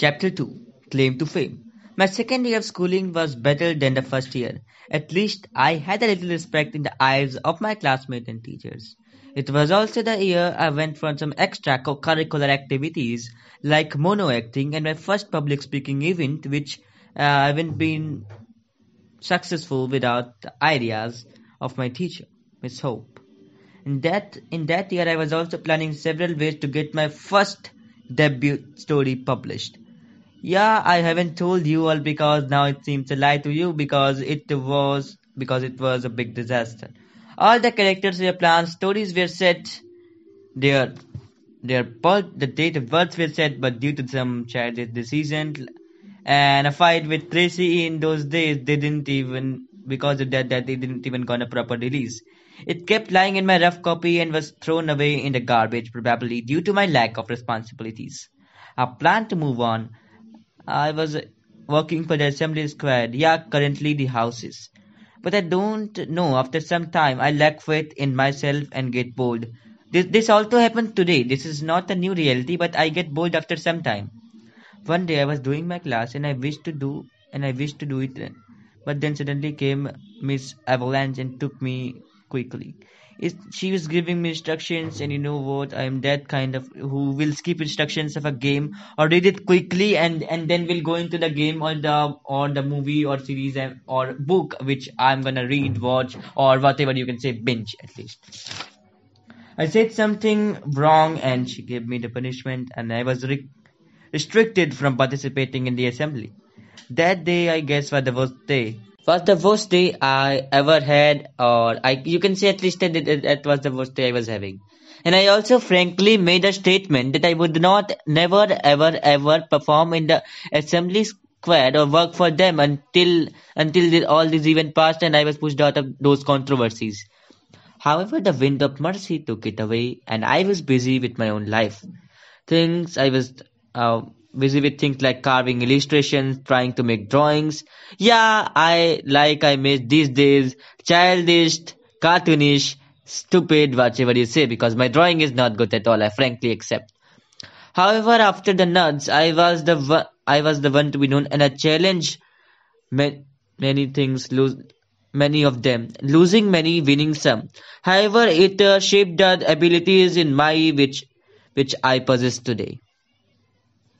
Chapter 2 Claim to Fame My second year of schooling was better than the first year. At least I had a little respect in the eyes of my classmates and teachers. It was also the year I went for some extra curricular activities like mono acting and my first public speaking event, which uh, I haven't been successful without the ideas of my teacher, Miss Hope. In that in that year, I was also planning several ways to get my first debut story published. Yeah, I haven't told you all because now it seems a lie to you because it was because it was a big disaster. All the characters were planned, stories were set, their their birth, the date of birth were set, but due to some childish decision and a fight with Tracy in those days, they didn't even because of that that they didn't even got a proper release. It kept lying in my rough copy and was thrown away in the garbage, probably due to my lack of responsibilities. I planned to move on I was working for the assembly squad. Yeah, currently the houses. But I don't know, after some time, I lack faith in myself and get bored. This, this also happened today. This is not a new reality, but I get bored after some time. One day I was doing my class and I wished to do, and I wished to do it. But then suddenly came Miss Avalanche and took me quickly. She was giving me instructions and you know what i am that kind of who will skip instructions of a game or read it quickly and and then will go into the game or the or the movie or series or book which i'm gonna read watch or whatever you can say binge at least. I said something wrong and she gave me the punishment and i was re- restricted from participating in the assembly. That day i guess was the worst day was the worst day I ever had, or I, you can say at least that it, was the worst day I was having. And I also frankly made a statement that I would not never ever ever perform in the assembly squad or work for them until until the, all this event passed and I was pushed out of those controversies. However, the wind of mercy took it away, and I was busy with my own life. Things I was uh, busy with things like carving illustrations, trying to make drawings. Yeah, I like I made these days childish, cartoonish, stupid, whatever you say, because my drawing is not good at all. I frankly accept. However, after the nuts, I was the one, I was the one to be known, and I challenged many, many things, lose many of them, losing many, winning some. However, it uh, shaped the abilities in my which which I possess today.